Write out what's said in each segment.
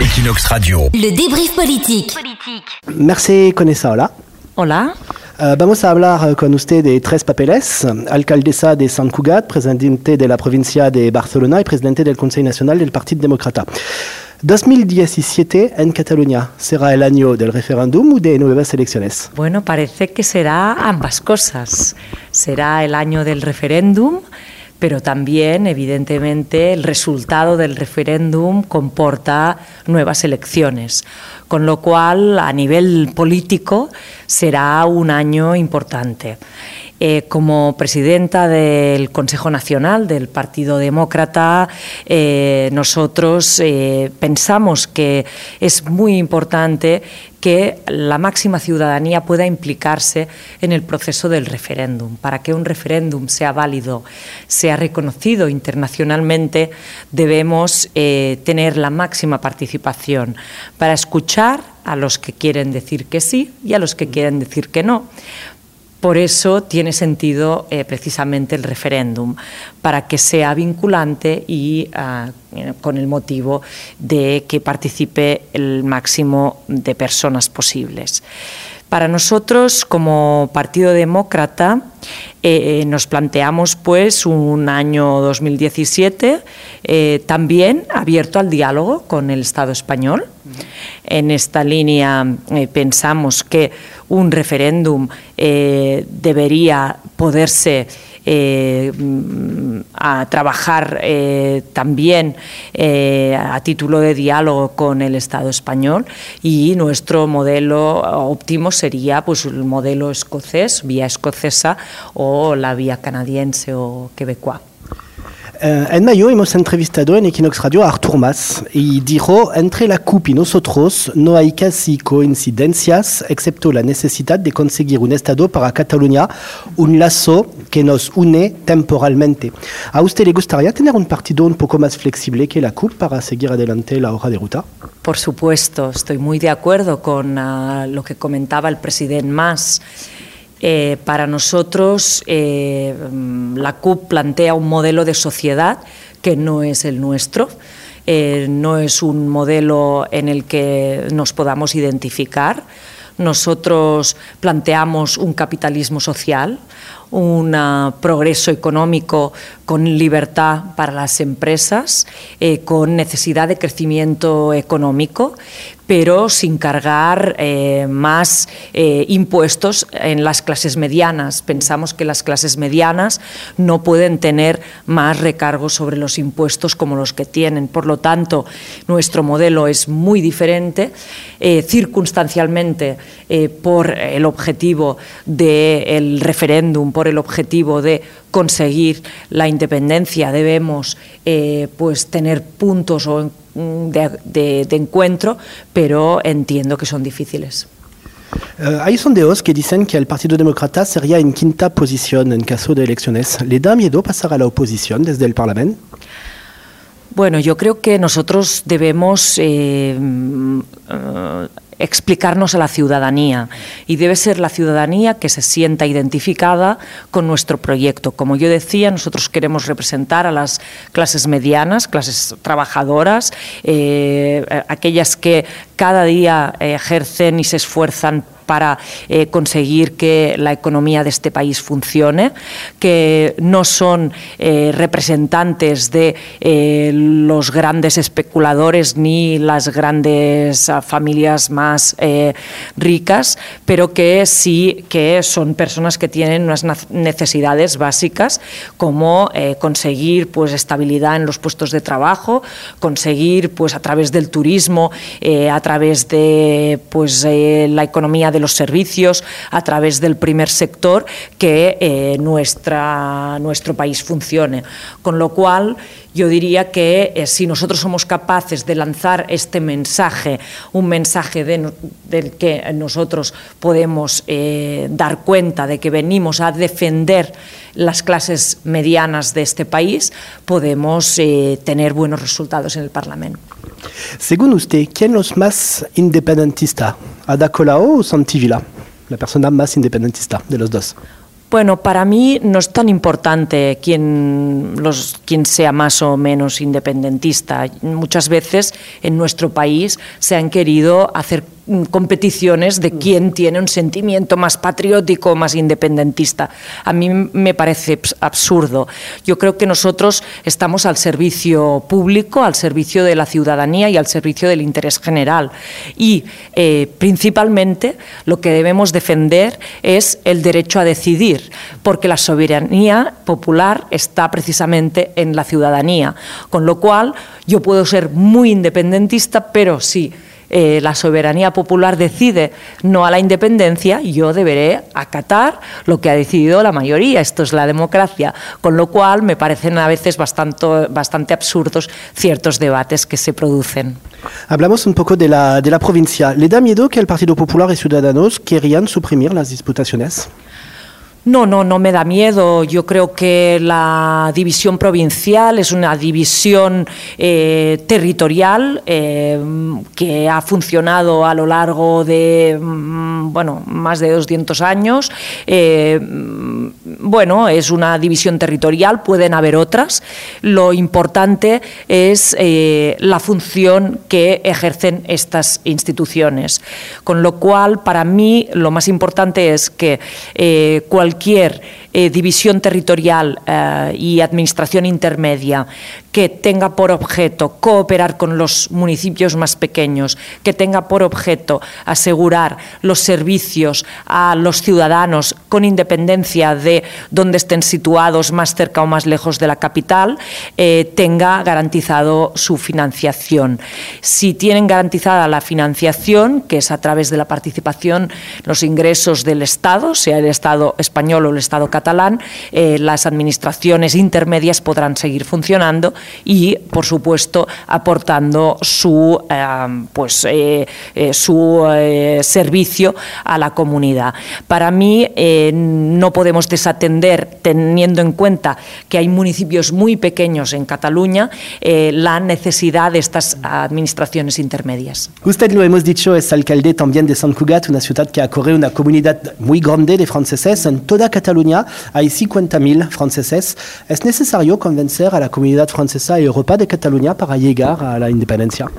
Equinox Radio. Le débrief politique. Merci, Conessa. Hola. Hola. Uh, vamos a hablar con usted de tres papeles. Alcaldesa de Sant Cugat, presidente de la provincia de Barcelona y presidente del Consejo Nacional del Partido Demócrata. 2017 en Cataluña, ¿será el año del referéndum o de nuevas elecciones? Bueno, parece que será ambas cosas. Será el año del referéndum pero también, evidentemente, el resultado del referéndum comporta nuevas elecciones, con lo cual, a nivel político, será un año importante. Eh, como presidenta del Consejo Nacional del Partido Demócrata, eh, nosotros eh, pensamos que es muy importante que la máxima ciudadanía pueda implicarse en el proceso del referéndum. Para que un referéndum sea válido, sea reconocido internacionalmente, debemos tener la máxima participación para escuchar a los que quieren decir que sí y a los que quieren decir que no por eso tiene sentido eh, precisamente el referéndum, para que sea vinculante y ah, con el motivo de que participe el máximo de personas posibles. Para nosotros, como Partido Demócrata, eh, eh, nos planteamos pues un año 2017 también abierto al diálogo con el Estado español. En esta línea pensamos que un referéndum eh, debería poderse eh, a trabajar eh, también a título de diálogo con el Estado español y nuestro modelo óptimo sería pues el modelo escocés, vía escocesa o la vía canadiense o quebecois. En mayo hemos entrevistado en Equinox Radio a Artur Mas y dijo, entre la CUP y nosotros no hay casi coincidencias, excepto la necesidad de conseguir un Estado para Cataluña, un lazo que nos une temporalmente. ¿A usted le gustaría tener un partido un poco más flexible que la CUP para seguir adelante la hoja de ruta? Por supuesto, estoy muy de acuerdo con uh, lo que comentaba el presidente Mas. Eh, para nosotros, eh, la CUP plantea un modelo de sociedad que no es el nuestro. Eh, no es un modelo en el que nos podamos identificar. Nosotros planteamos un capitalismo social, un progreso económico con libertad para las empresas, con necesidad de crecimiento económico, pero sin cargar eh, más eh, impuestos en las clases medianas. Pensamos que las clases medianas no pueden tener más recargos sobre los impuestos como los que tienen. Por lo tanto, nuestro modelo es muy diferente. Eh, circunstancialmente, por el objetivo del referéndum, por el objetivo de conseguir la independencia, debemos pues, tener puntos o de, de, encuentro, pero entiendo que son difíciles. Uh, hay sondeos que dicen que el Partido Demócrata sería en quinta posición en caso de elecciones. ¿Le da miedo pasar a la oposición desde el Parlamento? Bueno, yo creo que nosotros debemos eh, uh, explicarnos a la ciudadanía y debe ser la ciudadanía que se sienta identificada con nuestro proyecto. Como yo decía, nosotros queremos representar a las clases medianas, clases trabajadoras, eh, aquellas que cada día ejercen y se esfuerzan para eh, conseguir que la economía de este país funcione, que no son eh, representantes de eh, los grandes especuladores ni las grandes ah, familias más ricas, pero que sí que son personas que tienen unas necesidades básicas como conseguir pues estabilidad en los puestos de trabajo, conseguir pues a través del turismo, a través de pues la economía de los servicios, a través del primer sector, que eh, nuestro país funcione. Con lo cual, yo diría que eh, si nosotros somos capaces de lanzar este mensaje, un mensaje del que nosotros podemos eh, dar cuenta de que venimos a defender las clases medianas de este país, podemos tener buenos resultados en el Parlamento. Según usted, ¿quién es más independentista, Ada Colau o Santi Vila? La persona más independentista de los dos. Bueno, para mí no es tan importante quién, los, quién sea más o menos independentista. Muchas veces en nuestro país se han querido hacer competiciones de quién tiene un sentimiento más patriótico, más independentista. A mí me parece absurdo. Yo creo que nosotros estamos al servicio público, al servicio de la ciudadanía y al servicio del interés general. Y eh, principalmente lo que debemos defender es el derecho a decidir, porque la soberanía popular está precisamente en la ciudadanía. Con lo cual, yo puedo ser muy independentista, pero sí eh, la soberanía popular decide no a la independencia, yo deberé acatar lo que ha decidido la mayoría. Esto es la democracia. Con lo cual me parecen a veces bastante, bastante absurdos ciertos debates que se producen. Hablamos un poco de la, de la provincia. ¿Le da miedo que el Partido Popular y Ciudadanos querían suprimir las disputaciones? No, no, no me da miedo. Yo creo que la división provincial es una división eh, territorial eh, que ha funcionado a lo largo de mm, bueno, más de 200 años. Eh, bueno, es una división territorial, pueden haber otras. Lo importante es la función que ejercen estas instituciones. Con lo cual, para mí, lo más importante es que cualquier cualquier eh, división territorial eh, y administración intermedia que tenga por objeto cooperar con los municipios más pequeños, que tenga por objeto asegurar los servicios a los ciudadanos con independencia de dónde estén situados, más cerca o más lejos de la capital, eh, tenga garantizado su financiación. Si tienen garantizada la financiación, que es a través de la participación, los ingresos del Estado, sea el Estado español o el Estado catalán, eh, las administraciones intermedias podrán seguir funcionando y, por supuesto, aportando su, eh, pues, eh, su servicio a la comunidad. Para mí, no podemos desatender, teniendo en cuenta que hay municipios muy pequeños en Cataluña, la necesidad de estas administraciones intermedias. Usted lo hemos dicho, es alcalde también de Sant Cugat, una ciudad que acoge una comunidad muy grande de franceses en toda Cataluña. Hay 50.000 franceses. ¿Es necesario convencer a la comunidad francesa y Europa de Cataluña para llegar a la independencia?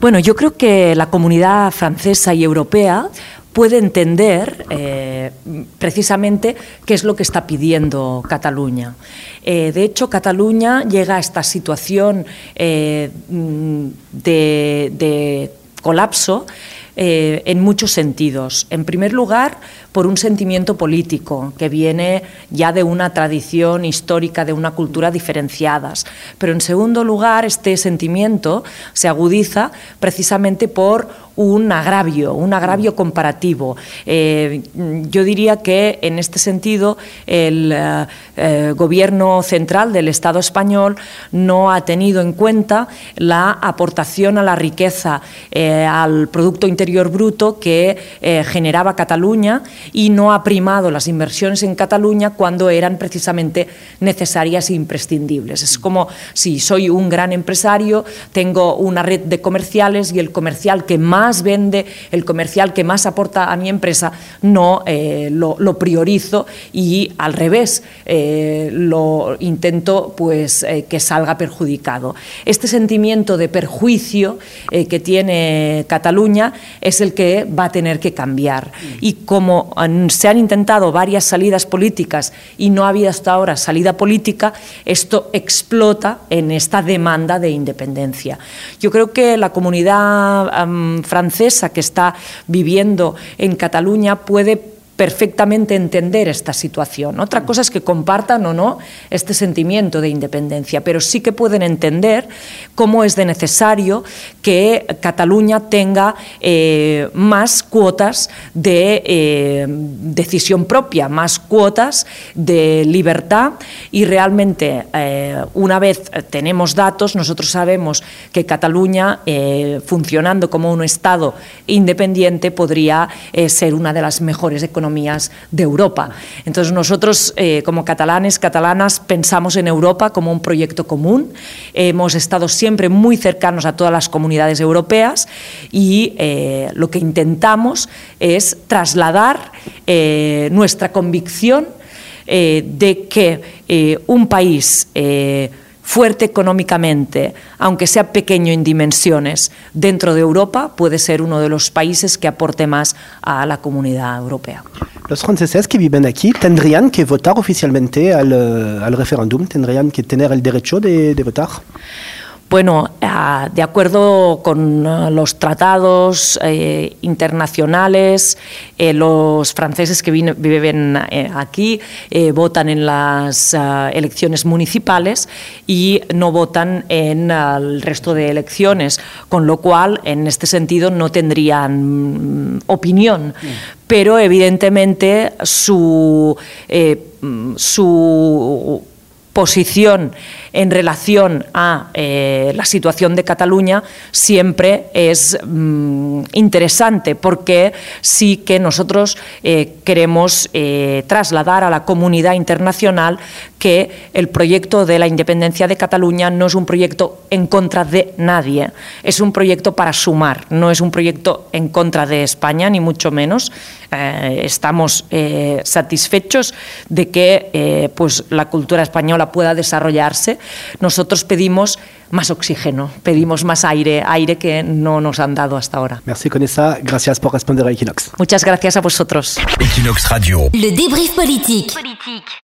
Bueno, yo creo que la comunidad francesa y europea puede entender eh, precisamente qué es lo que está pidiendo Cataluña. Eh, de hecho, Cataluña llega a esta situación eh, de, colapso en muchos sentidos. En primer lugar, por un sentimiento político que viene ya de una tradición histórica, de una cultura diferenciadas. Pero en segundo lugar, este sentimiento se agudiza precisamente por un agravio, un agravio comparativo. Eh, yo diría que en este sentido el eh, eh, gobierno central del Estado español no ha tenido en cuenta la aportación a la riqueza, al Producto Bruto que generaba Cataluña y no ha primado las inversiones en Cataluña cuando eran precisamente necesarias e imprescindibles. Es como si soy un gran empresario, tengo una red de comerciales y el comercial que más vende, el comercial que más aporta a mi empresa, no eh, lo, priorizo y al revés, eh, lo intento pues, eh, que salga perjudicado. Este sentimiento de perjuicio que tiene Cataluña es el que va a tener que cambiar. Y como se han intentado varias salidas políticas y no ha habido hasta ahora salida política, esto explota en esta demanda de independencia. Yo creo que la comunidad francesa que está viviendo en Cataluña puede perfectamente entender esta situación. Otra cosa es que compartan o no este sentimiento de independencia, pero sí que pueden entender cómo es de necesario que Cataluña tenga eh, más cuotas de eh, decisión propia, más cuotas de libertad y realmente eh, una vez tenemos datos, nosotros sabemos que Cataluña, funcionando como un Estado independiente, podría ser una de las mejores economías de Europa. Entonces nosotros eh, como catalanes, catalanas, pensamos en Europa como un proyecto común. Hemos estado siempre muy cercanos a todas las comunidades europeas y eh, lo que intentamos es trasladar eh, nuestra convicción de que un país fuerte económicamente, aunque sea pequeño en dimensiones, dentro de Europa puede ser uno de los países que aporte más a la comunidad europea. Los franceses que viven aquí tendrían que votar oficialmente al, al referéndum, tendrían que tener el derecho de, de votar. Bueno, de acuerdo con ah, los tratados eh, internacionales, eh, los franceses que viven eh, aquí votan en las ah, elecciones municipales y no votan en el resto de elecciones, con lo cual, en este sentido, no tendrían mm, opinión. Mm. Pero, evidentemente, su, su posición en relación a eh, la situación de Cataluña siempre es mm, interesante porque sí que nosotros eh, queremos eh, trasladar a la comunidad internacional que el proyecto de la independencia de Cataluña no es un proyecto en contra de nadie, es un proyecto para sumar, no es un proyecto en contra de España, ni mucho menos. estamos satisfechos de que pues, la cultura española pueda desarrollarse nosotros pedimos más oxígeno, pedimos más aire, aire que no nos han dado hasta ahora. Merci Conessa, gracias por responder a Equinox. Muchas gracias a vosotros. Equinox Radio. Le débrief politique.